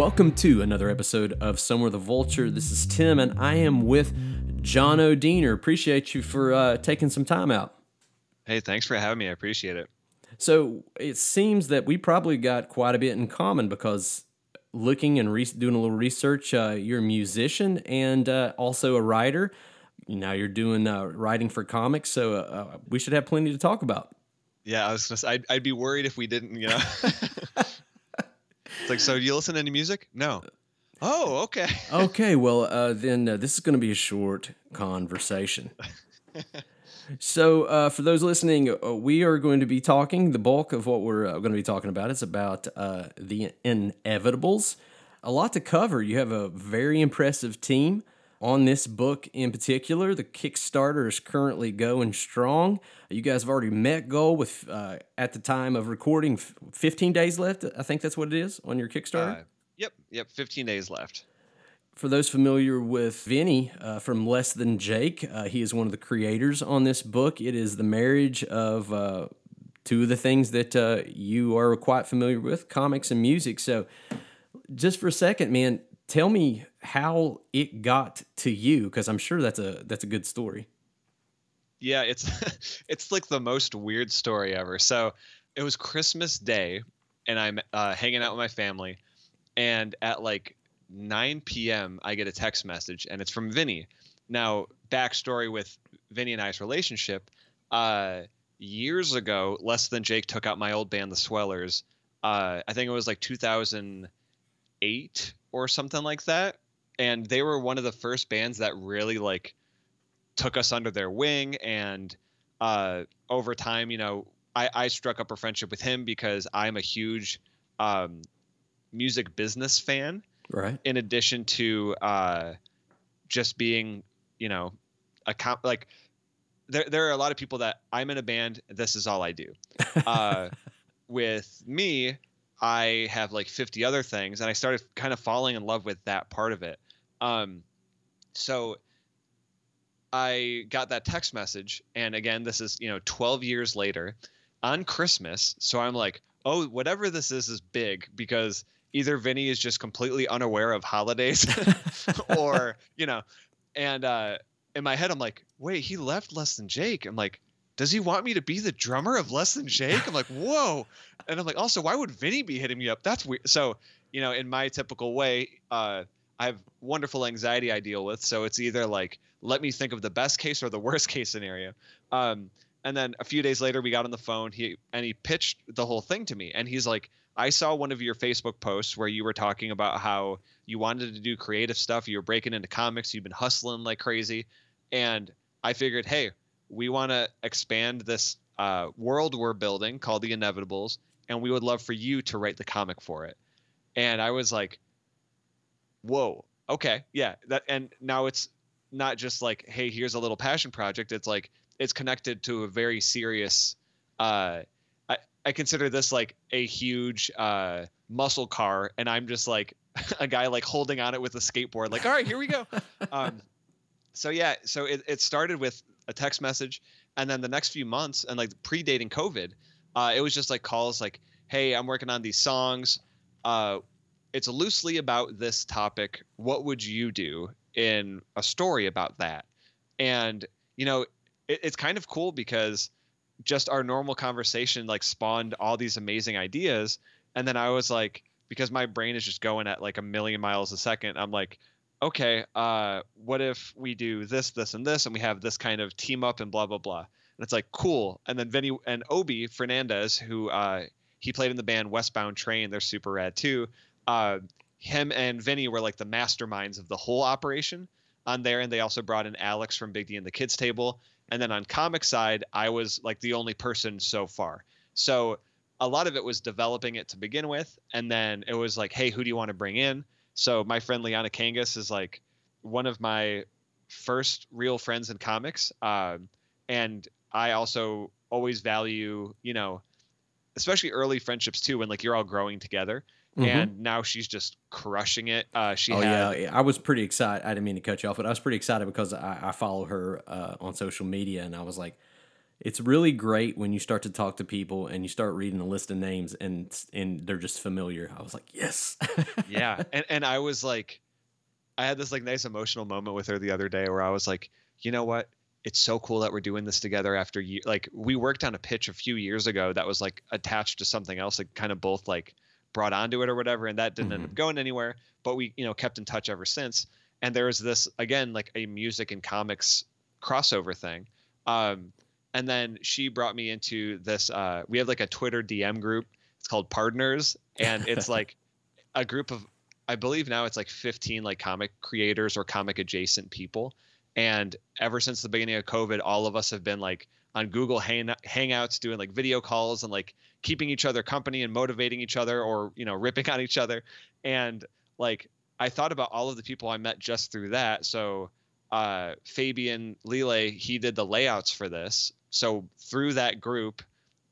Welcome to another episode of Somewhere the Vulture. This is Tim, and I am with Jonathan Diener. Appreciate you for uh, taking some time out. Hey, thanks for having me. I appreciate it. So it seems that we probably got quite a bit in common because looking and re- doing a little research, uh, you're a musician and uh, also a writer. Now you're doing uh, writing for comics, so uh, we should have plenty to talk about. Yeah, I was gonna say, I'd, I'd be worried if we didn't, you know. it's like, so do you listen to any music? No. Oh, okay. okay, well, uh, then uh, this is going to be a short conversation. so, uh, for those listening, uh, we are going to be talking. The bulk of what we're uh, going to be talking about is about uh, the inevitables. A lot to cover. You have a very impressive team on this book in particular. The Kickstarter is currently going strong. You guys have already met goal with uh, at the time of recording, 15 days left. I think that's what it is on your Kickstarter. Uh, yep, yep, 15 days left. For those familiar with Vinny uh, from Less Than Jake, uh, he is one of the creators on this book. It is the marriage of uh, two of the things that uh, you are quite familiar with comics and music. So, just for a second, man, tell me how it got to you because i'm sure that's a that's a good story. Yeah it's it's like the most weird story ever. So it was christmas day and i'm uh, hanging out with my family and at like 9 p.m i get a text message and it's from vinny. Now backstory with vinny and i's relationship uh years ago less than jake took out my old band the swellers. Uh i think it was like 2008 or something like that. And they were one of the first bands that really like took us under their wing. And uh, over time, you know, I, I struck up a friendship with him because I'm a huge um, music business fan. Right. In addition to uh, just being, you know, a comp- like there there are a lot of people that I'm in a band. This is all I do. Uh, with me, I have like 50 other things, and I started kind of falling in love with that part of it. Um, so I got that text message, and again, this is you know 12 years later on Christmas. So I'm like, oh, whatever this is is big because either Vinny is just completely unaware of holidays, or you know, and uh, in my head I'm like, wait, he left less than Jake. I'm like, does he want me to be the drummer of Less Than Jake? I'm like, whoa. And I'm like, also, why would Vinny be hitting me up? That's weird. So, you know, in my typical way, uh, I have wonderful anxiety I deal with. So it's either like, let me think of the best case or the worst case scenario. Um, and then a few days later, we got on the phone. He and he pitched the whole thing to me, and he's like, "I saw one of your Facebook posts where you were talking about how you wanted to do creative stuff. You were breaking into comics. You've been hustling like crazy, and I figured, hey, we want to expand this uh, world we're building called the Inevitables, and we would love for you to write the comic for it. And I was like, whoa, okay, yeah. That and now it's not just like, hey, here's a little passion project. It's like it's connected to a very serious. Uh, I I consider this like a huge uh, muscle car, and I'm just like a guy like holding on it with a skateboard. Like, all right, here we go. um, so yeah, so it, it started with a text message, and then the next few months and like predating COVID, uh, it was just like calls like, "Hey, I'm working on these songs. Uh, it's loosely about this topic. What would you do in a story about that?" And you know, it, it's kind of cool because just our normal conversation like spawned all these amazing ideas, and then I was like, because my brain is just going at like a million miles a second. I'm like, okay, uh, what if we do this, this, and this, and we have this kind of team up and blah blah blah. And it's like cool. And then Vinny and Obi Fernandez, who uh, he played in the band Westbound Train, they're super rad too. Uh, him and Vinny were like the masterminds of the whole operation on there, and they also brought in Alex from Big D and the Kids Table. And then on comic side, I was like the only person so far. So a lot of it was developing it to begin with, and then it was like, hey, who do you want to bring in? So my friend Liana Kangas is like one of my first real friends in comics, um, and I also always value, you know, especially early friendships too, when like you're all growing together. Mm-hmm. And now she's just crushing it. Uh, she oh had, yeah, I was pretty excited. I didn't mean to cut you off, but I was pretty excited because I, I follow her uh, on social media, and I was like, it's really great when you start to talk to people and you start reading a list of names and and they're just familiar. I was like, yes. yeah, and and I was like, I had this like nice emotional moment with her the other day where I was like, you know what? It's so cool that we're doing this together after you like we worked on a pitch a few years ago that was like attached to something else, like kind of both like brought onto it or whatever, and that didn't mm-hmm. end up mm-hmm. going anywhere. But we you know kept in touch ever since. And there was this again like a music and comics crossover thing. Um, and then she brought me into this uh, we have like a twitter dm group. It's called partners. And it's like a group of i believe now it's like 15 like comic creators or comic adjacent people. And ever since the beginning of covid all of us have been like on google hang- hangouts doing like video calls and like keeping each other company and motivating each other or you know ripping on each other. And like i thought about all of the people i met just through that. So uh, Fabian Lelay, he did the layouts for this so through that group,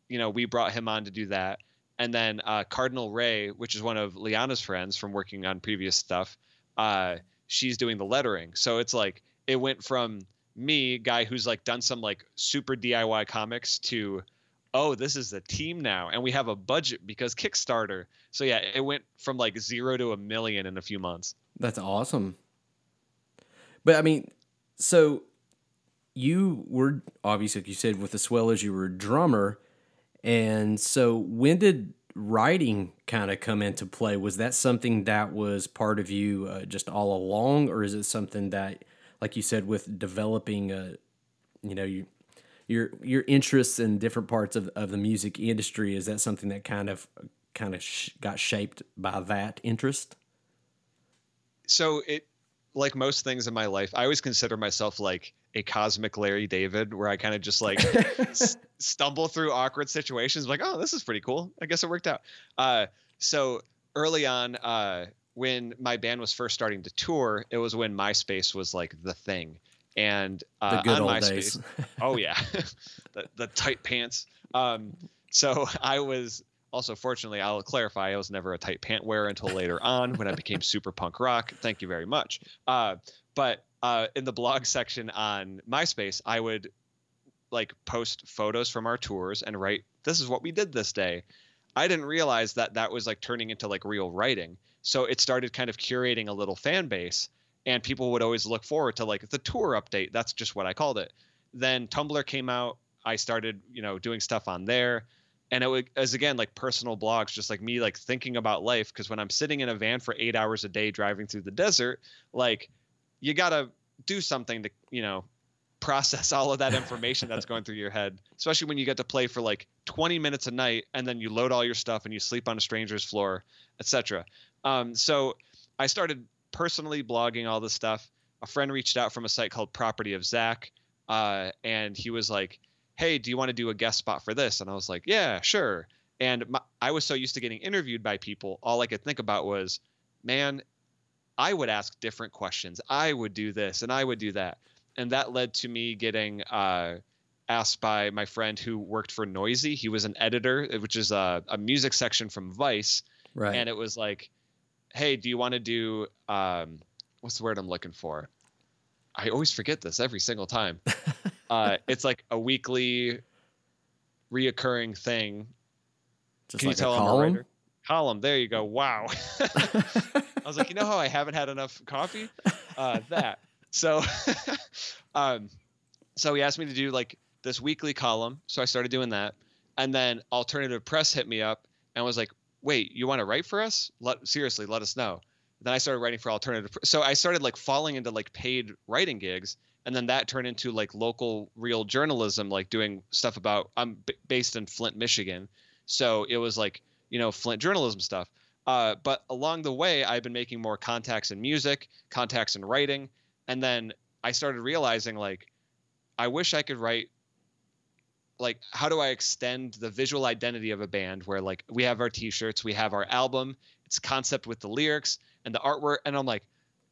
you know, we brought him on to do that. And then uh, Cardinal Rae, which is one of Liana's friends from working on previous stuff, uh, she's doing the lettering. So it's like it went from me, guy who's like done some like super DIY comics, to oh, this is a team now, and we have a budget because Kickstarter. So yeah, it went from like zero to a million in a few months. That's awesome. But I mean, so you were obviously, like you said, with the Swellers, you were a drummer. And so, when did writing kind of come into play? Was that something that was part of you uh, just all along, or is it something that, like you said, with developing, uh, you know, you, your your interests in different parts of, of the music industry? Is that something that kind of kind of sh- got shaped by that interest? So it like most things in my life, I always consider myself like a cosmic Larry David, where I kind of just like s- stumble through awkward situations, like, oh, this is pretty cool. I guess it worked out. Uh, so early on, uh, when my band was first starting to tour, it was when MySpace was like the thing. And uh, on MySpace, oh yeah, the, the tight pants. Um, so I was also, fortunately, I'll clarify, I was never a tight pant wearer until later on when I became super punk rock. Thank you very much. Uh, but uh, in the blog section on MySpace, I would like post photos from our tours and write, "This is what we did this day." I didn't realize that that was like turning into like real writing. So it started kind of curating a little fan base, and people would always look forward to like the tour update. That's just what I called it. Then Tumblr came out. I started, you know, doing stuff on there and it was again like personal blogs just like me like thinking about life because when i'm sitting in a van for eight hours a day driving through the desert like you gotta do something to you know process all of that information that's going through your head especially when you get to play for like 20 minutes a night and then you load all your stuff and you sleep on a stranger's floor etc um, so i started personally blogging all this stuff. A friend reached out from a site called property of zack uh, and he was like hey, do you want to do a guest spot for this? And I was like, yeah, sure. And my, I was so used to getting interviewed by people, all I could think about was, man, I would ask different questions. I would do this and I would do that. And that led to me getting uh, asked by my friend who worked for Noisey. He was an editor, which is a, a music section from Vice. Right. And it was like, hey, do you want to do, um, what's the word I'm looking for? I always forget this every single time. Uh, it's like a weekly, reoccurring thing. Just Can like you tell? I'm a writer? Column. There you go. Wow. I was like, you know how I haven't had enough coffee? Uh, that. So, um, so he asked me to do like this weekly column. So I started doing that, and then Alternative Press hit me up and was like, "Wait, you want to write for us? Let, seriously, let us know." Then I started writing for Alternative. So I started like falling into like paid writing gigs, and then that turned into like local real journalism like doing stuff about i'm b- based in flint michigan. So it was like you know flint journalism stuff. Uh, but along the way i've been making more contacts in music contacts in writing. And then i started realizing like i wish i could write like how do i extend the visual identity of a band where like we have our t-shirts we have our album it's concept with the lyrics and the artwork. And i'm like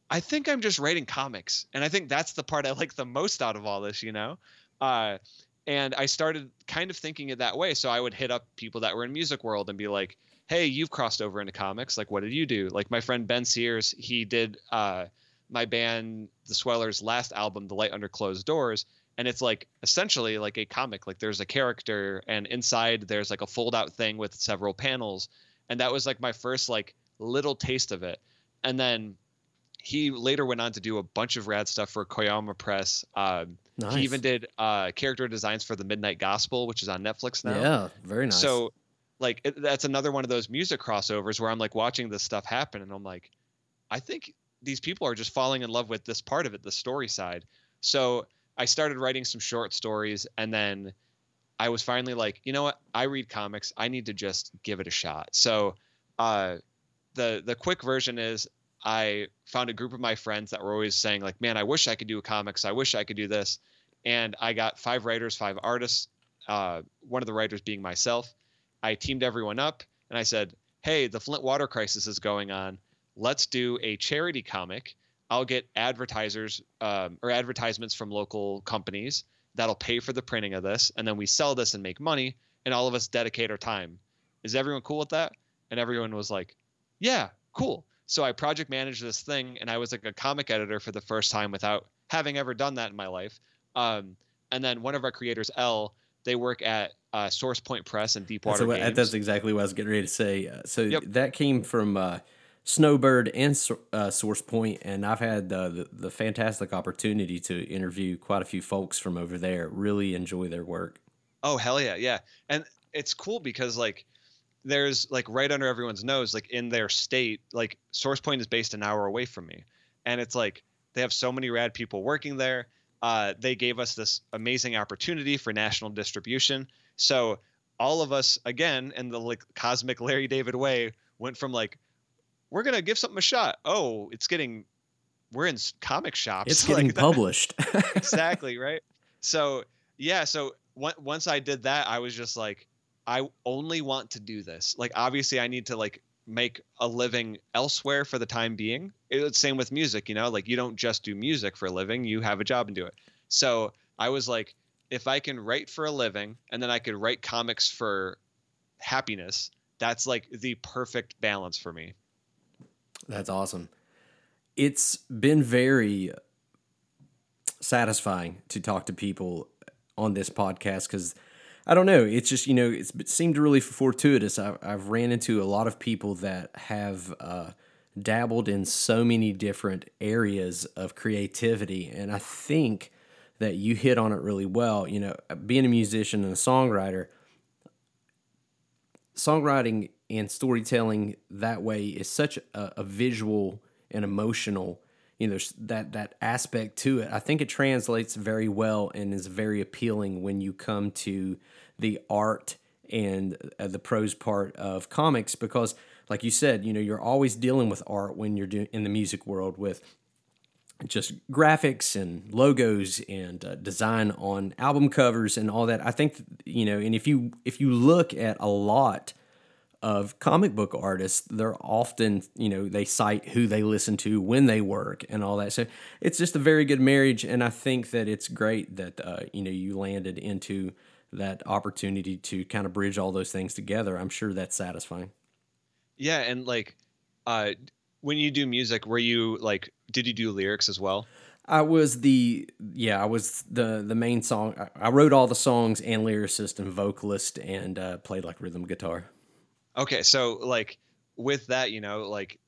I think I'm just writing comics, and I think that's the part I like the most out of all this, you know. Uh, and I started kind of thinking it that way. So I would hit up people that were in music world and be like, "Hey, you've crossed over into comics. Like, what did you do?" Like my friend Ben Sears, he did uh, my band, The Swellers' last album, The Light Under Closed Doors, and it's like essentially like a comic like there's a character and inside there's like a fold out thing with several panels and that was like my first like little taste of it and then he later went on to do a bunch of rad stuff for koyama press um, nice. he even did uh, character designs for the midnight gospel which is on netflix now yeah very nice so like it, that's another one of those music crossovers where i'm like watching this stuff happen and i'm like i think these people are just falling in love with this part of it the story side so I started writing some short stories and then I was finally like, you know what? I read comics. I need to just give it a shot. So uh, the the quick version is I found a group of my friends that were always saying like, man, I wish I could do comics. I wish I could do this. And I got five writers, five artists. Uh, one of the writers being myself. I teamed everyone up and I said, hey, the Flint water crisis is going on. Let's do a charity comic I'll get advertisers um, or advertisements from local companies that'll pay for the printing of this, and then we sell this and make money, and all of us dedicate our time. Is everyone cool with that? And everyone was like, "Yeah, cool." So I project managed this thing, and I was like a comic editor for the first time without having ever done that in my life. Um, and then one of our creators, L, they work at uh, Source Point Press and Deepwater that's, Games. that's exactly what I was getting ready to say. Uh, so yep. that came from. Uh, Snowbird and uh, Source Point, and I've had uh, the the fantastic opportunity to interview quite a few folks from over there. Really enjoy their work. Oh hell yeah, yeah, and it's cool because like there's like right under everyone's nose, like in their state, like Source Point is based an hour away from me, and it's like they have so many rad people working there. Uh, they gave us this amazing opportunity for national distribution. So all of us, again, in the like cosmic Larry David way, went from like we're gonna give something a shot. Oh, it's getting we're in comic shops. It's getting like published. exactly right. So yeah, so once I did that, I was just like, I only want to do this. Like obviously, I need to like make a living elsewhere for the time being. It's same with music, you know, like you don't just do music for a living; you have a job and do it. So I was like, if I can write for a living and then I could write comics for happiness, that's like the perfect balance for me. That's awesome. It's been very satisfying to talk to people on this podcast because I don't know. It's just, you know, it's, it seemed really fortuitous. I, have ran into a lot of people that have uh, dabbled in so many different areas of creativity. And I think that you hit on it really well. You know, being a musician and a songwriter, songwriting and storytelling that way is such a, a visual and emotional you know that that aspect to it. I think it translates very well and is very appealing when you come to the art and uh, the prose part of comics because like you said you know you're always dealing with art when you're doing in the music world with just graphics and logos and uh, design on album covers and all that. I think you know and if you if you look at a lot of comic book artists, they're often, you know, they cite who they listen to when they work and all that. So it's just a very good marriage. And I think that it's great that, uh, you know, you landed into that opportunity to kind of bridge all those things together. I'm sure that's satisfying. Yeah. And like, uh, when you do music, were you like, did you do lyrics as well? I was the yeah I was the the main song. I, I wrote all the songs and lyricist and vocalist and uh, played like rhythm guitar. Okay, so like with that, you know, like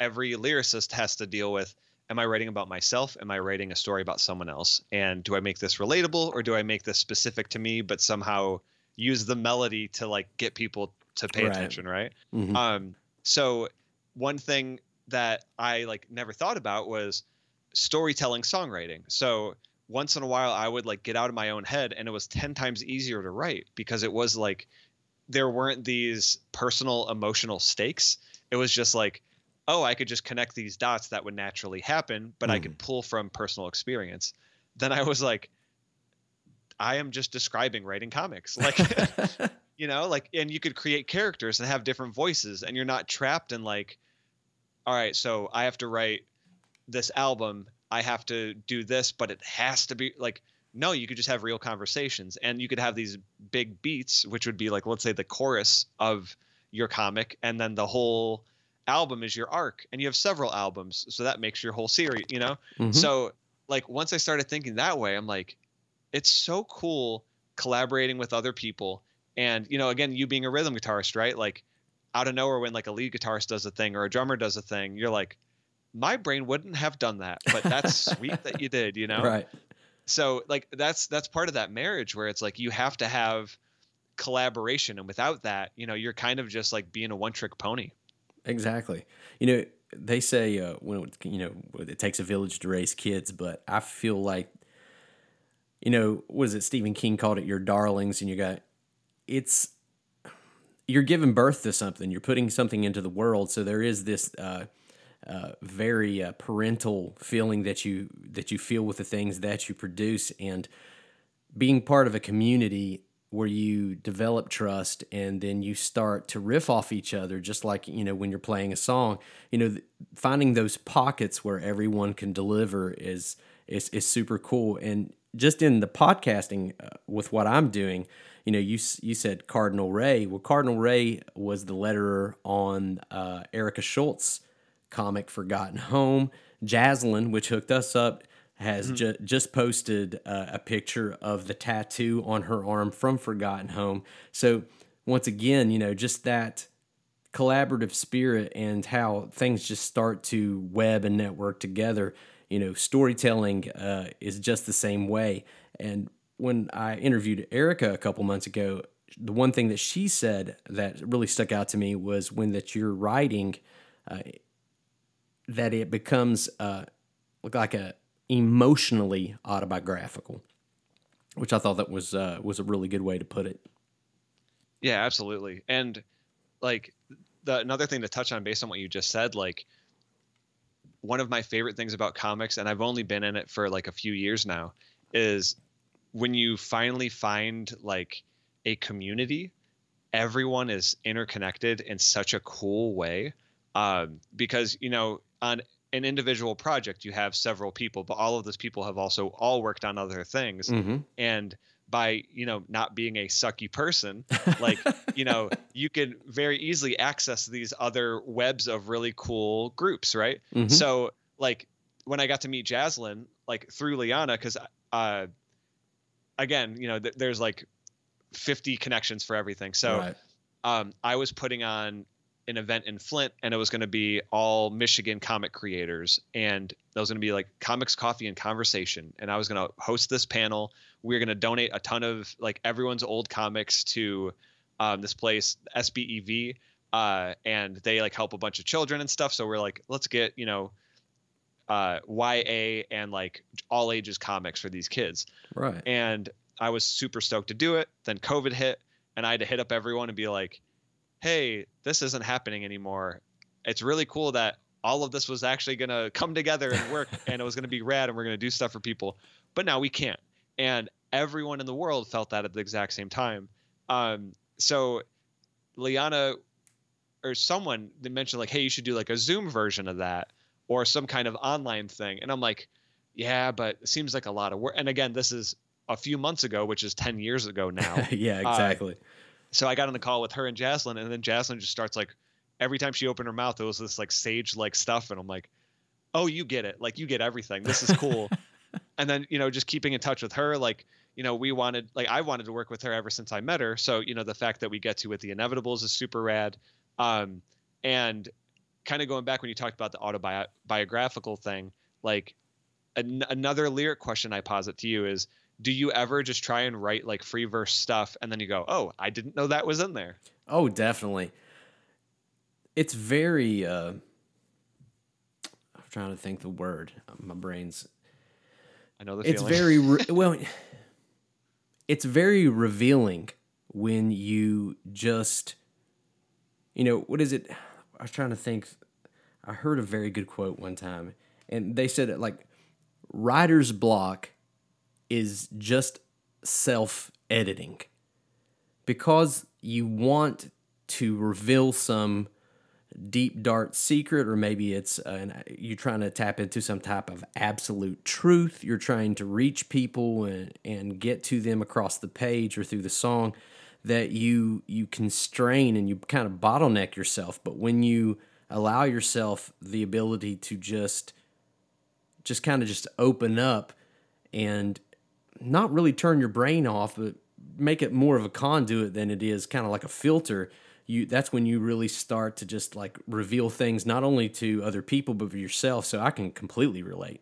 every lyricist has to deal with am I writing about myself? Am I writing a story about someone else? And do I make this relatable or do I make this specific to me but somehow use the melody to like get people to pay right. attention, right? Mm-hmm. Um so one thing that I like never thought about was storytelling songwriting. So once in a while I would like get out of my own head and it was 10 times easier to write because it was like there weren't these personal emotional stakes. It was just like, oh, I could just connect these dots that would naturally happen, but mm. I could hmm. pull from personal experience. Then I was like, I am just describing writing comics. Like, you know, like, and you could create characters and have different voices, and you're not trapped in like, all right, so I have to write this album, I have to do this, but it has to be like, no, you could just have real conversations and you could have these big beats, which would be like, let's say, the chorus of your comic, and then the whole album is your arc, and you have several albums, so that makes your whole series, you know? Mm-hmm. So, like, once I started thinking that way, I'm like, it's so cool collaborating with other people and you know again you being a rhythm guitarist right like out of nowhere when like a lead guitarist does a thing or a drummer does a thing you're like my brain wouldn't have done that but that's sweet that you did you know Right. So like that's that's part of that marriage where it's like you have to have collaboration and without that you know you're kind of just like being a one trick pony Exactly. You know, they say uh, when you know it takes a village to raise kids, but I feel like, you know, what is it? Stephen King called it your darlings, and you got it's you're giving birth to something. You're putting something into the world, so there is this. Uh, uh, very uh, parental feeling that you that you feel with the things that you produce, and being part of a community where you develop trust and then you start to riff off each other just like you know when you're playing a song you know th- finding those pockets where everyone can deliver is is, is super cool. And just in the podcasting uh, with what I'm doing you know you you said Cardinal Rae. Well Cardinal Rae was the letterer on uh, Erica Schultz comic Forgotten Home Jaslyn which hooked us up has ju- just posted uh, a picture of the tattoo on her arm from Forgotten Home. So once again, you know, just that collaborative spirit and how things just start to web and network together. You know, storytelling uh, is just the same way. And when I interviewed Erica a couple months ago, the one thing that she said that really stuck out to me was when that you're writing, uh, that it becomes uh, like a emotionally autobiographical, which I thought that was uh, was a really good way to put it. Yeah, absolutely. And like the another thing to touch on based on what you just said, like one of my favorite things about comics, and I've only been in it for like a few years now, is when you finally find like a community, everyone is interconnected in such a cool way. Um, because you know, on an individual project, you have several people, but all of those people have also all worked on other things Mm-hmm. and by you know not being a sucky person like you know you can very easily access these other webs of really cool groups right Mhm. so like when i got to meet jaslyn like through liana because uh again you know th- there's like 50 connections for everything so right. um, I was putting on an event in Flint, and it was going to be all Michigan comic creators, and that was going to be like comics, coffee, and conversation. And I was going to host this panel. We were going to donate a ton of like everyone's old comics to um, this place, SBEV, uh, and they like help a bunch of children and stuff. So we're like, let's get you know, uh, YA and like all ages comics for these kids Right. and I was super stoked to do it. Then COVID hit, and I had to hit up everyone and be like, "Hey, this isn't happening anymore. It's really cool that all of this was actually going to come together and work, and it was going to be rad, and we're going to do stuff for people. But now we can't." And everyone in the world felt that at the exact same time. Um, so Liana or someone they mentioned like, "Hey, you should do like a Zoom version of that or some kind of online thing," and I'm like. Yeah, but it seems like a lot of work. And again, this is a few months ago, which is 10 years ago now. yeah, exactly. So I got on the call with her and Jaslyn, and then Jaslyn just starts like, every time she opened her mouth, it was this like sage like stuff. And I'm like, oh, you get it. Like, you get everything. This is cool. and then, you know, just keeping in touch with her, like, you know, we wanted, like, I wanted to work with her ever since I met her. So, you know, the fact that we get to with the Inevitables is super rad. Um, and kind of going back when you talked about the autobiographical thing, like, an- another lyric question I posit to you is do you ever just try and write like free verse stuff and then you go, "Oh, I didn't know that was in there." Oh, definitely. It's very. Uh, I'm trying to think the word. My brain's. I know the It's feeling. very re- well. It's very revealing when you just, you know, what is it? I was trying to think. I heard a very good quote one time, and they said it like, "Writer's block is just self editing." because you want to reveal some deep dark secret or maybe it's an, you're trying to tap into some type of absolute truth you're trying to reach people and, and get to them across the page or through the song that you you constrain and you kind of bottleneck yourself but when you allow yourself the ability to just just kind of just open up and not really turn your brain off, but make it more of a conduit than it is kind of like a filter. You that's when you really start to just like reveal things not only to other people but for yourself. So I can completely relate.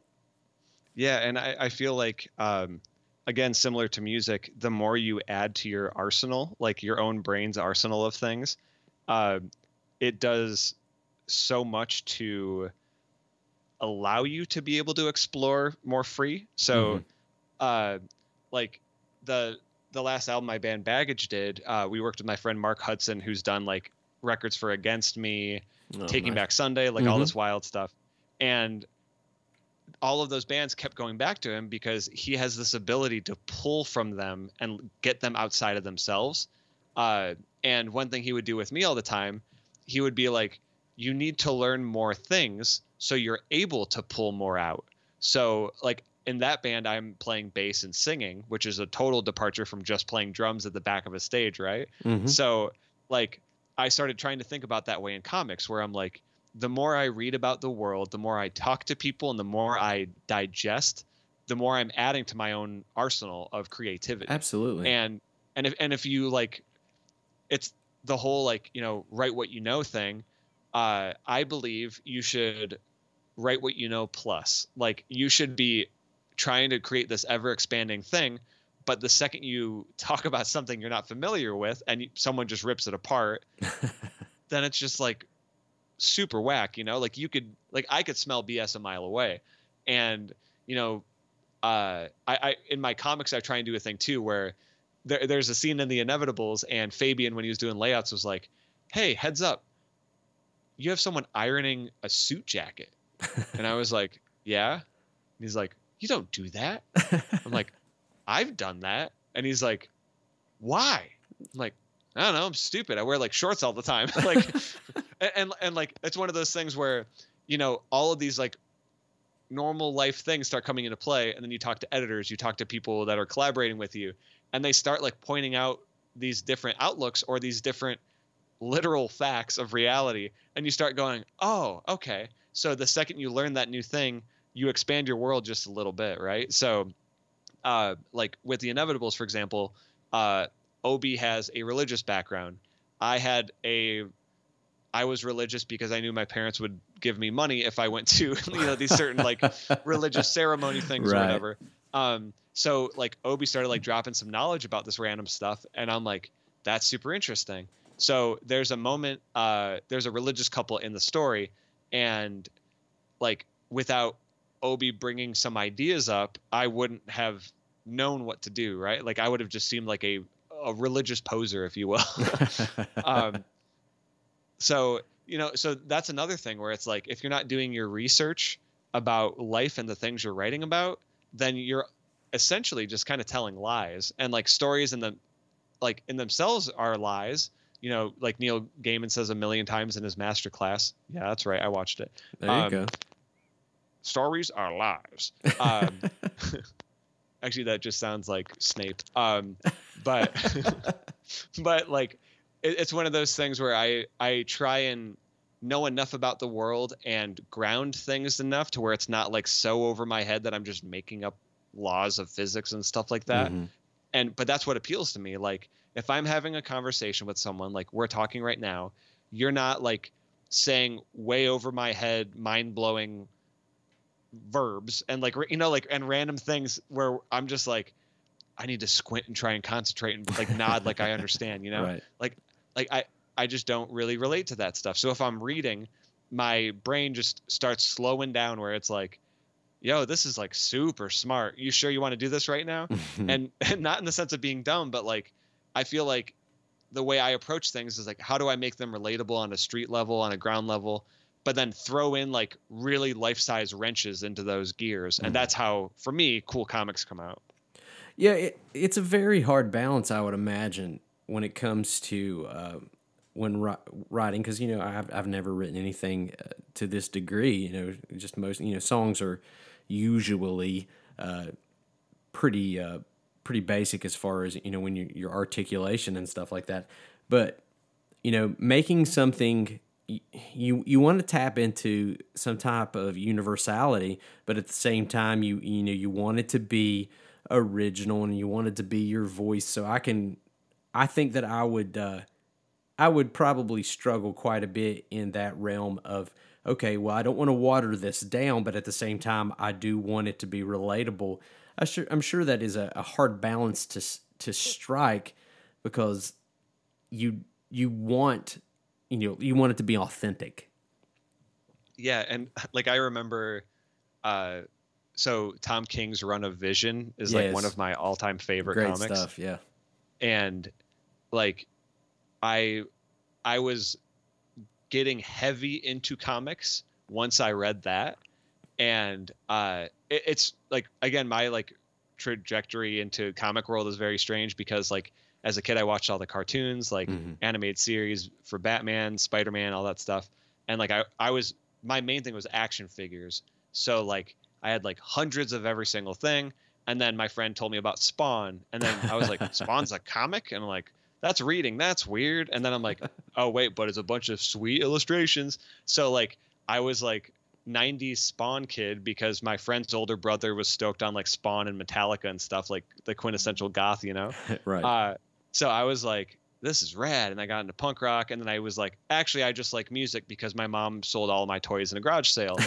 Yeah, and I, I feel like um, again, similar to music, the more you add to your arsenal, like your own brain's arsenal of things, uh, it does so much to allow you to be able to explore more free. So, mm-hmm. Uh, like the the last album my band Baggage did, uh, we worked with my friend Mark Hudson, who's done like records for Against Me, oh, Taking nice. Back Sunday, like mm-hmm. all this wild stuff, and all of those bands kept going back to him because he has this ability to pull from them and get them outside of themselves. Uh, and one thing he would do with me all the time, he would be like, "You need to learn more things so you're able to pull more out." So, like in that band, I'm playing bass and singing, which is a total departure from just playing drums at the back of a stage, right? Mm-hmm. So, like, I started trying to think about that way in comics, where I'm like, the more I read about the world, the more I talk to people, and the more I digest, the more I'm adding to my own arsenal of creativity. Absolutely. And and if and if you like, it's the whole like you know write what you know thing. Uh, I believe you should write what you know plus. Like you should be trying to create this ever expanding thing but the second you talk about something you're not familiar with and someone just rips it apart then it's just like super whack, you know, like you could like I could smell BS a mile away. And, you know, uh I, I in my comics I try and do a thing too where there, there's a scene in the inevitables and Fabian when he was doing layouts was like, Hey, heads up, you have someone ironing a suit jacket. and I was like, Yeah. And he's like, You don't do that. I'm like, I've done that. And he's like, Why? I'm like, I don't know. I'm stupid. I wear like shorts all the time. like, and, and, and like it's one of those things where, you know, all of these like normal life things start coming into play, and then you talk to editors, you talk to people that are collaborating with you, and they start like pointing out these different outlooks or these different literal facts of reality, and you start going, oh, okay. So the second you learn that new thing, you expand your world just a little bit, right? So, uh, like with the inevitables, for example, uh, Obi has a religious background. I had a I was religious because I knew my parents would give me money if I went to you know these certain like religious ceremony things right. or whatever. Um, so like Obi started like dropping some knowledge about this random stuff, and I'm like, that's super interesting. So there's a moment, uh, there's a religious couple in the story, and like without Obi bringing some ideas up, I wouldn't have known what to do, right? Like I would have just seemed like a a religious poser, if you will. um, so you know, so that's another thing where it's like if you're not doing your research about life and the things you're writing about, then you're essentially just kind of telling lies. And like stories in the like in themselves are lies. You know like neil gaiman says a million times in his master class yeah that's right i watched it. There you um, go stories are lies um, actually that just sounds like snape um, but but like it, it's one of those things where I I try and know enough about the world and ground things enough to where it's not like so over my head that I'm just making up laws of physics and stuff like that. Mm-hmm. And but that's what appeals to me. Like if I'm having a conversation with someone like we're talking right now, you're not like saying way over my head mind-blowing verbs and like you know like and random things where I'm just like I need to squint and try and concentrate and like nod like I understand, you know? Right. Like like I I just don't really relate to that stuff. So if I'm reading, my brain just starts slowing down where it's like, yo, this is like super smart. You sure you want to do this right now? and, and not in the sense of being dumb, but like I feel like the way I approach things is like how do I make them relatable on a street level, on a ground level, but then throw in like really life-size wrenches into those gears. And mm-hmm. that's how for me cool comics come out. Yeah, it, it's a very hard balance, I would imagine, when it comes to uh, when ri- writing, because you know I've I've never written anything uh, to this degree. You know, just most you know songs are usually uh, pretty uh, pretty basic as far as you know when you, your articulation and stuff like that. But you know, making something you you want to tap into some type of universality, but at the same time, you you know you want it to be original and you want it to be your voice. So I can, I think that I would, uh, I would probably struggle quite a bit in that realm of, okay, well, I don't want to water this down, but at the same time, I do want it to be relatable. I sure, I'm sure that is a, a hard balance to to strike because you you want you know you want it to be authentic. Yeah, and like I remember, uh, so Tom King's run of Vision is like one of my all-time favorite Great comics. Stuff, yeah. And like I I was getting heavy into comics once I read that. And uh it, it's like again my like trajectory into comic world is very strange because like as a kid I watched all the cartoons, like mm-hmm. animated series for Batman, Spider-Man, all that stuff. And like I I was my main thing was action figures. So like I had like hundreds of every single thing. And then my friend told me about Spawn. And then I was like, Spawn's a comic? And I'm like, that's reading. That's weird. And then I'm like, oh wait, but it's a bunch of sweet illustrations. So like I was like 90s Spawn kid because my friend's older brother was stoked on like Spawn and Metallica and stuff, like the quintessential goth, you know? right. Uh, so I was like, this is rad. And I got into punk rock. And then I was like, actually, I just like music because my mom sold all my toys in a garage sale.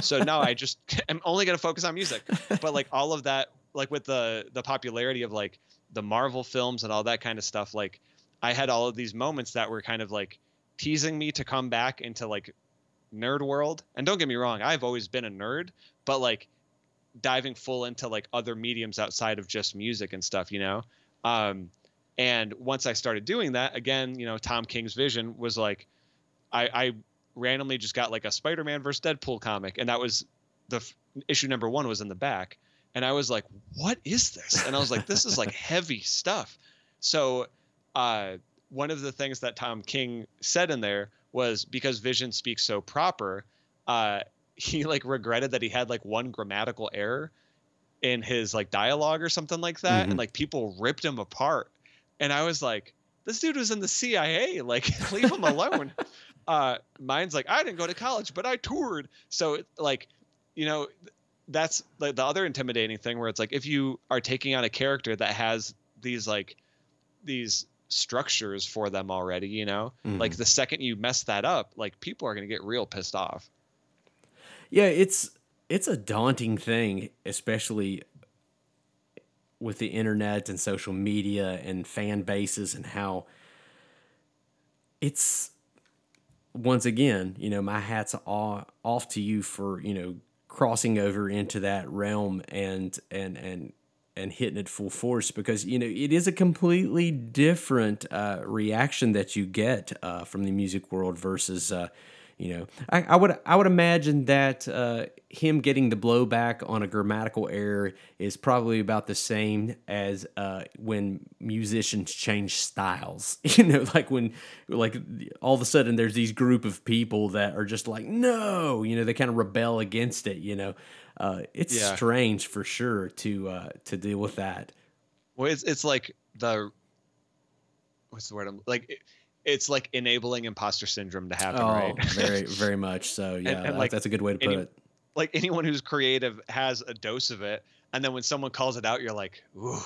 so now I just am only going to focus on music. But like all of that, like with the the popularity of like the Marvel films and all that kind of stuff, like I had all of these moments that were kind of like teasing me to come back into like nerd world. And don't get me wrong, I've always been a nerd, but like diving full into like other mediums outside of just music and stuff, you know? Um, and once I started doing that, again, you know, Tom King's vision was like, I, I randomly just got like a Spider-Man versus Deadpool comic, and that was the f- issue number one was in the back, and I was like, what is this? And I was like, this is like heavy stuff. So uh, one of the things that Tom King said in there was because Vision speaks so proper, uh, he like regretted that he had like one grammatical error in his like dialogue or something like that, mm-hmm. and like people ripped him apart. And I was like, this dude was in the CIA, like leave him alone. uh, mine's like, I didn't go to college, but I toured. So like, you know, that's like the other intimidating thing where it's like if you are taking on a character that has these like these structures for them already you know mm-hmm. like the second you mess that up like people are going to get real pissed off yeah it's it's a daunting thing especially with the internet and social media and fan bases and how it's once again you know my hat's off to you for you know crossing over into that realm and and and and hitting it full force because you know it is a completely different uh, reaction that you get uh, from the music world versus uh, you know I, I, would I would imagine that uh, him getting the blowback on a grammatical error is probably about the same as uh, when musicians change styles you know like when like all of a sudden there's these group of people that are just like no you know they kind of rebel against it you know uh, it's yeah. strange for sure to uh, to deal with that. Well, it's it's like the what's the word? I'm like. It, it's like enabling imposter syndrome to happen, oh, right? very, very much so. Yeah, and, and like, that's a good way to put any, it. Like anyone who's creative has a dose of it, and then when someone calls it out, you're like, ooh,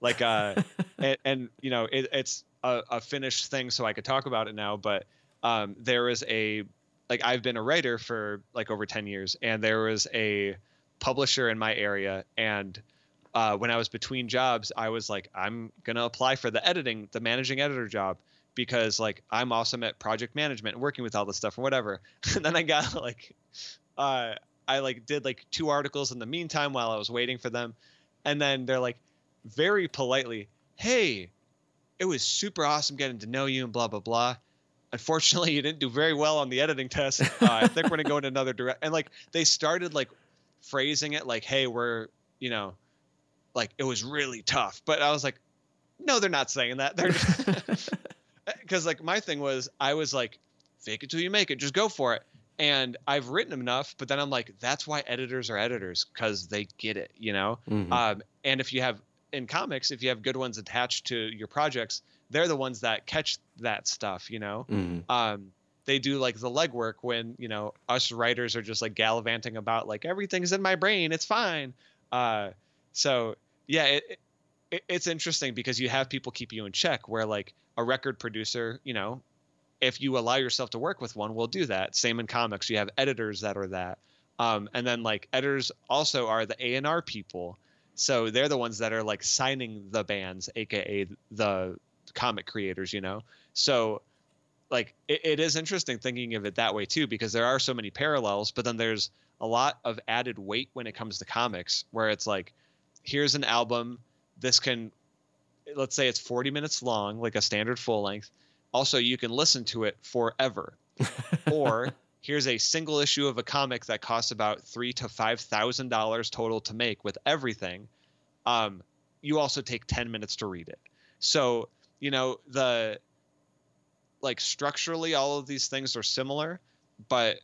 like, uh, and, and, you know, it, it's a, a, finished thing, so I could talk about it now. But um, there is a, like, I've been a writer for like over ten years, and there was a publisher in my area and uh, when I was between jobs, I was like, I'm gonna apply for the editing, the managing editor job, because like I'm awesome at project management and working with all this stuff or whatever. and then I got like, uh, I like did like two articles in the meantime while I was waiting for them, and then they're like, very politely, "Hey, it was super awesome getting to know you and blah blah blah." Unfortunately, you didn't do very well on the editing test. Uh, I think we're gonna go in another direction. And like they started like phrasing it like, "Hey, we're you know, like it was really tough," but I was like, "No, they're not saying that." They're because like my thing was I was like, "Fake it till you make it, just go for it." And I've written enough, but then I'm like, that's why editors are editors because they get it, you know. Mm-hmm. Um, and if you have in comics, if you have good ones attached to your projects, they're the ones that catch that stuff, you know. Mm-hmm. Um, they do like the legwork when you know us writers are just like gallivanting about like everything's in my brain it's fine uh so yeah, it, it, it's interesting because you have people keep you in check. Where like a record producer, you know, if you allow yourself to work with one, will do that. Same in comics, you have editors that are that, um, and then like editors also are the A and R people. So they're the ones that are like signing the bands, aka the comic creators, you know. So like it, it is interesting thinking of it that way too, because there are so many parallels, but then there's a lot of added weight when it comes to comics, where it's like, here's an album, this can let's say it's 40 minutes long, like a standard full length. Also, you can listen to it forever. or here's a single issue of a comic that costs about three to five thousand dollars total to make with everything. Um, you also take 10 minutes to read it. So, you know, the like structurally all of these things are similar, but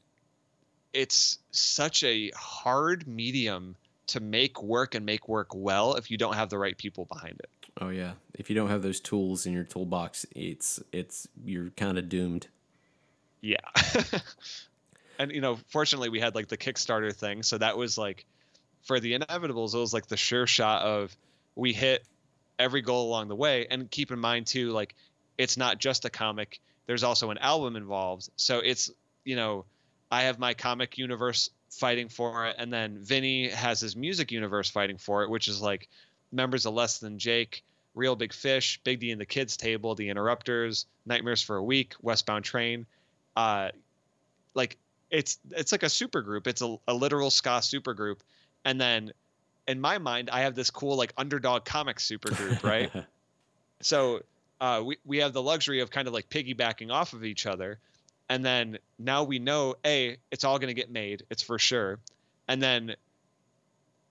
it's such a hard medium to make work and make work well if you don't have the right people behind it. Oh yeah, if you don't have those tools in your toolbox, it's it's you're kind of doomed. Yeah. and you know, fortunately we had like the Kickstarter thing, so that was like for the inevitables it was like the sure shot of we hit every goal along the way and keep in mind too like it's not just a comic, there's also an album involved. So it's, you know, I have my comic universe fighting for it, and then Vinny has his music universe fighting for it, which is like members of Less Than Jake, Real Big Fish, Big D and the Kids Table, The Interrupters, Nightmares for a Week, Westbound Train. Uh, like it's it's like a super group. It's a, a literal ska super group, and then in my mind, I have this cool like underdog comic super group, right? so uh, we we have the luxury of kind of like piggybacking off of each other and then now we know a it's all going to get made it's for sure. And then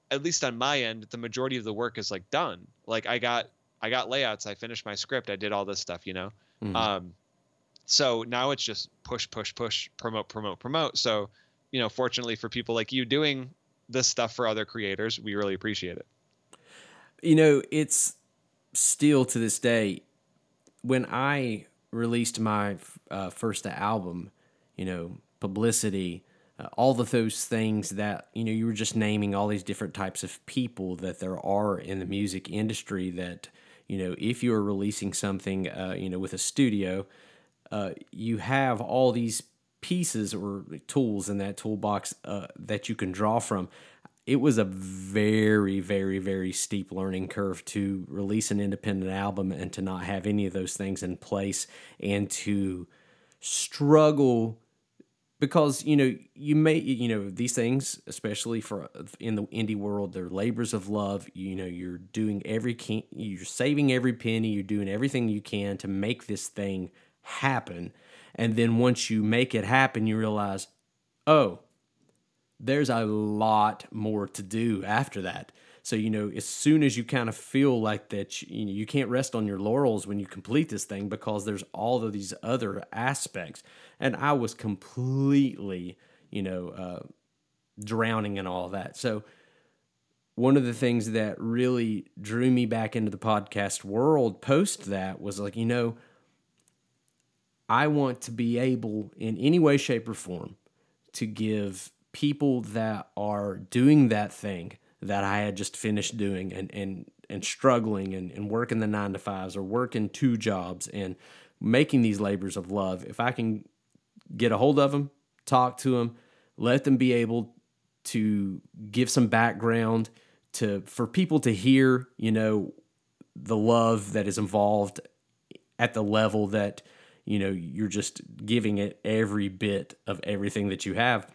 at least on my end the majority of the work is like done. Like i got i got layouts i finished my script i did all this stuff you know? Mm-hmm. um so now it's just push push push promote promote promote. So you know fortunately for people like you doing this stuff for other creators we really appreciate it. You know it's still to this day when i released my uh, first album, you know, publicity, uh, all of those things that, you know, you were just naming all these different types of people that there are in the music industry that, you know, if you are releasing something, uh, you know, with a studio, uh, you have all these pieces or tools in that toolbox uh, that you can draw from it was a very, very, very steep learning curve to release an independent album and to not have any of those things in place and to struggle because you know you may you know these things especially for in the indie world they're labors of love. You know you're doing every can you're saving every penny you're doing everything you can to make this thing happen. And then once you make it happen you realize oh there's a lot more to do after that. So, you know, as soon as you kind of feel like that, you know, you can't rest on your laurels when you complete this thing because there's all of these other aspects. And I was completely, you know, uh, drowning in all that. So, one of the things that really drew me back into the podcast world post that was like, you know, I want to be able in any way, shape, or form to give people that are doing that thing that I had just finished doing and and and struggling and, and working the nine to fives or working two jobs and making these labors of love, if I can get a hold of them, talk to them, let them be able to give some background to for people to hear, you know, the love that is involved at the level that you know you're just giving it every bit of everything that you have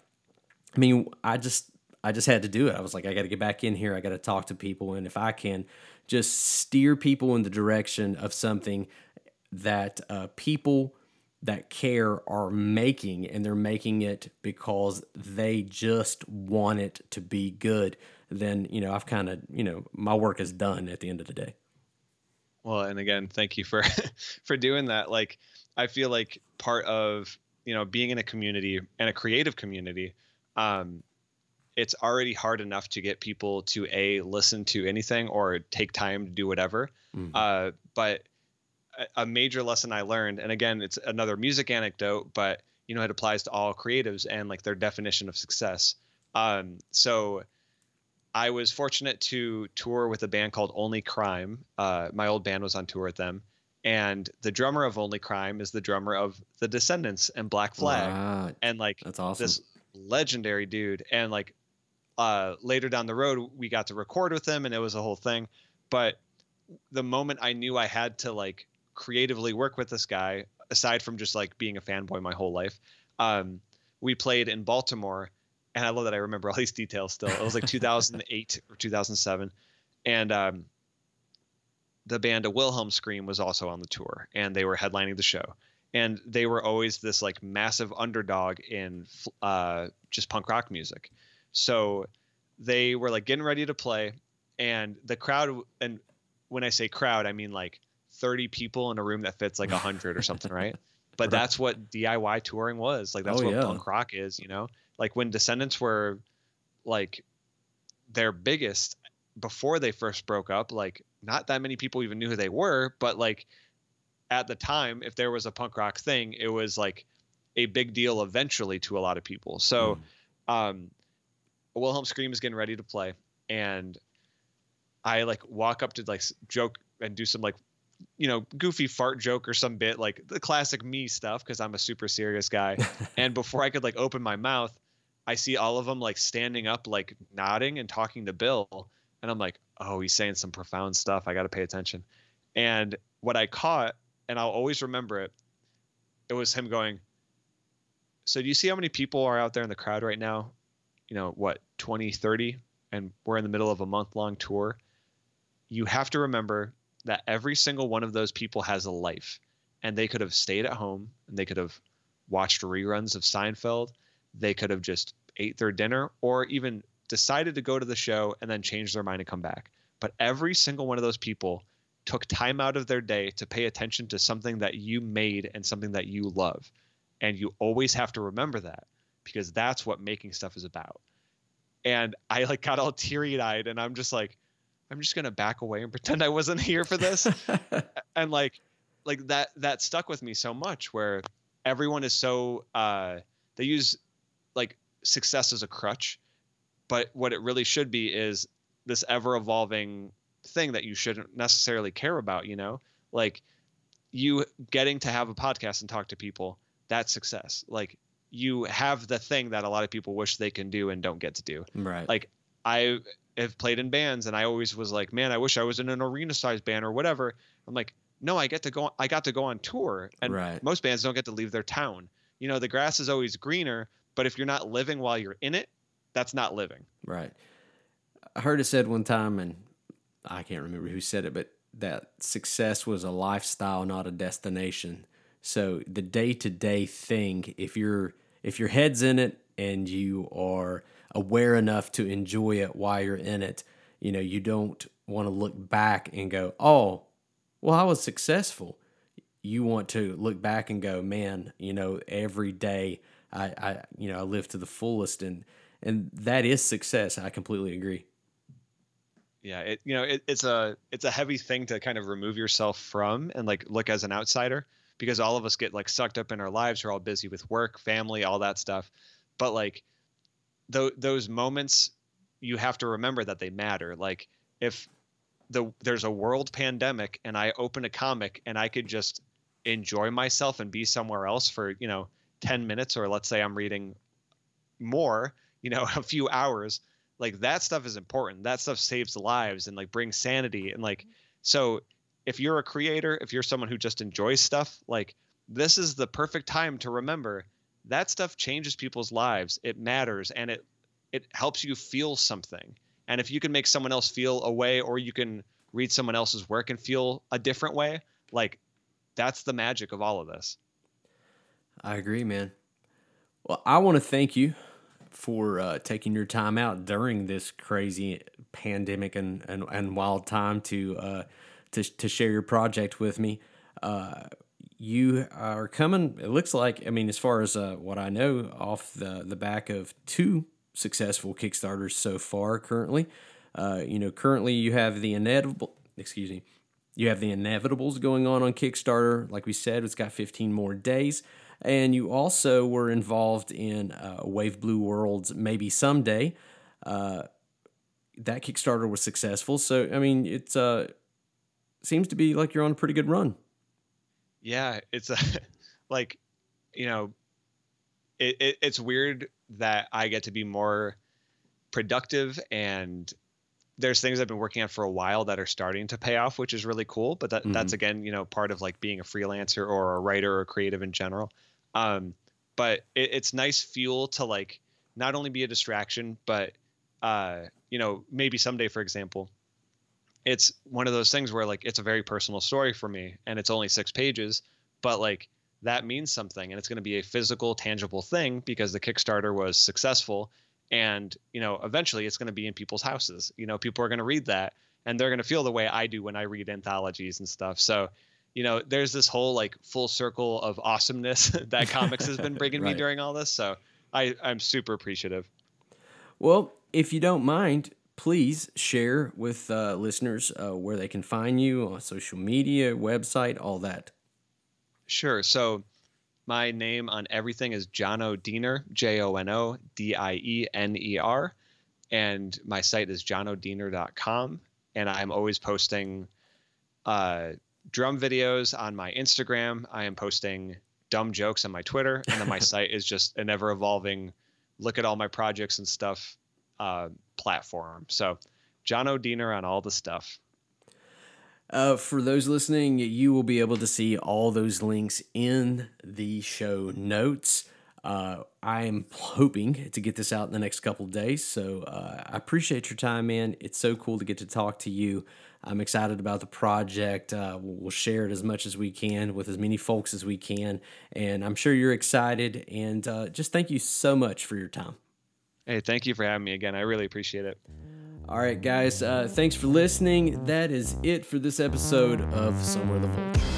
I mean, I just I just had to do it. I was like, I got to get back in here. I got to talk to people, and if I can just steer people in the direction of something that uh, people that care are making, and they're making it because they just want it to be good, then you know I've kind of you know my work is done at the end of the day. Well, and again, thank you for for doing that. Like, I feel like part of you know being in a community and a creative community um, it's already hard enough to get people to a listen to anything or take time to do whatever. Mm-hmm. Uh, but a, a major lesson I learned, and again, it's another music anecdote, but you know, it applies to all creatives and like their definition of success. Um, so I was fortunate to tour with a band called Only Crime. Uh, my old band was on tour with them, and the drummer of Only Crime is the drummer of The Descendents and Black Flag, Right. and like That's awesome. this legendary dude. And like uh, later down the road, we got to record with him, and it was a whole thing. But the moment I knew I had to like creatively work with this guy, aside from just like being a fanboy my whole life, um, we played in Baltimore, and I love that I remember all these details still. It was like 2008 or 2007, and um, the band A Wilhelm Scream was also on the tour, and they were headlining the show. And they were always this like massive underdog in uh, just punk rock music. So they were like getting ready to play, and the crowd. And when I say crowd, I mean like 30 people in a room that fits like 100 or something, right? But Right. that's what DIY touring was. Like that's Oh, what yeah. punk rock is, you know? Like when Descendents were like their biggest before they first broke up, like not that many people even knew who they were, but like at the time, if there was a punk rock thing, it was like a big deal eventually to a lot of people. So Mm. um Wilhelm Scream is getting ready to play and I like walk up to like joke and do some like you know goofy fart joke or some bit like the classic me stuff because I'm a super serious guy and before I could like open my mouth I see all of them like standing up like nodding and talking to Bill and I'm like oh he's saying some profound stuff I got to pay attention and what I caught and I'll always remember it it was him going so do you see how many people are out there in the crowd right now? You know what 20 30 and we're in the middle of a month long tour. You have to remember that every single one of those people has a life and they could have stayed at home and they could have watched reruns of Seinfeld. They could have just ate their dinner or even decided to go to the show and then change their mind and come back. But every single one of those people took time out of their day to pay attention to something that you made and something that you love. And you always have to remember that because that's what making stuff is about. And i like got all teary-eyed and i'm just like i'm just gonna back away and pretend i wasn't here for this. And like like that that stuck with me so much where everyone is so uh they use like success as a crutch. But what it really should be is this ever evolving thing that you shouldn't necessarily care about you know like you getting to have a podcast and talk to people that's success like you have the thing that a lot of people wish they can do and don't get to do right. like I have played in bands and I always was like, man, I wish I was in an arena sized band or whatever. I'm like, no, I get to go I got to go on tour and Right. most bands don't get to leave their town. You know, the grass is always greener, but if you're not living while you're in it, that's not living. Right. I heard it said one time, and I can't remember who said it, but that success was a lifestyle, not a destination. So the day to day thing, if you're if your head's in it and you are aware enough to enjoy it while you're in it, you know, you don't want to look back and go, oh, well, I was successful. You want to look back and go, man, you know, every day I, I you know, I live to the fullest and and that is success. I completely agree. Yeah, it you know, it, it's a it's a heavy thing to kind of remove yourself from and like look as an outsider because all of us get like sucked up in our lives. We're all busy with work, family, all that stuff. But like th- those moments you have to remember that they matter. Like if the there's a world pandemic and I open a comic and I could just enjoy myself and be somewhere else for, you know, 10 minutes or let's say I'm reading more, you know, a few hours, like that stuff is important. That stuff saves lives and like brings sanity and like mm-hmm. so if you're a creator, if you're someone who just enjoys stuff, like this is the perfect time to remember that stuff changes people's lives. It matters and it it helps you feel something. And if you can make someone else feel a way or you can read someone else's work and feel a different way, like that's the magic of all of this. I agree, man. Well, I want to thank you for uh, taking your time out during this crazy pandemic and, and, and wild time to, uh, to to share your project with me. Uh, you are coming. It looks like. I mean, as far as uh, what I know, off the the back of two successful Kickstarters so far. Currently, uh, you know, currently you have the inevitable. Excuse me. You have the inevitables going on on Kickstarter. Like we said, it's got 15 more days. And you also were involved in uh, Wave Blue Worlds maybe someday. Uh, that Kickstarter was successful. So I mean, it's uh seems to be like you're on a pretty good run. Yeah, it's a like you know, it, it it's weird that I get to be more productive and there's things I've been working on for a while that are starting to pay off, which is really cool. But that, mm-hmm. that's again, you know, part of like being a freelancer or a writer or creative in general. Um, but it, it's nice fuel to like not only be a distraction, but uh, you know, maybe someday, for example, it's one of those things where like it's a very personal story for me, and it's only six pages, but like that means something, and it's going to be a physical, tangible thing because the Kickstarter was successful, and you know, eventually it's going to be in people's houses. You know, people are going to read that, and they're going to feel the way I do when I read anthologies and stuff. So you know, there's this whole like full circle of awesomeness that comics has been bringing right. me during all this. So I, I'm super appreciative. Well, if you don't mind, please share with uh, listeners uh, where they can find you on social media, website, all that. Sure. So my name on everything is Jono Diener, J O N O D I E N E R. And my site is jonodiener.com. And I'm always posting uh, drum videos on my Instagram. I am posting dumb jokes on my Twitter, and then my site is just an ever evolving look at all my projects and stuff uh, platform. So, Jono Diener on all the stuff. Uh, for those listening, you will be able to see all those links in the show notes. Uh, I am hoping to get this out in the next couple days. So uh, I appreciate your time, man. It's so cool to get to talk to you. I'm excited about the project. Uh, we'll share it as much as we can with as many folks as we can. And I'm sure you're excited. And uh, just thank you so much for your time. Hey, thank you for having me again. I really appreciate it. All right, guys. Uh, thanks for listening. That is it for this episode of Somewhere the Vulture.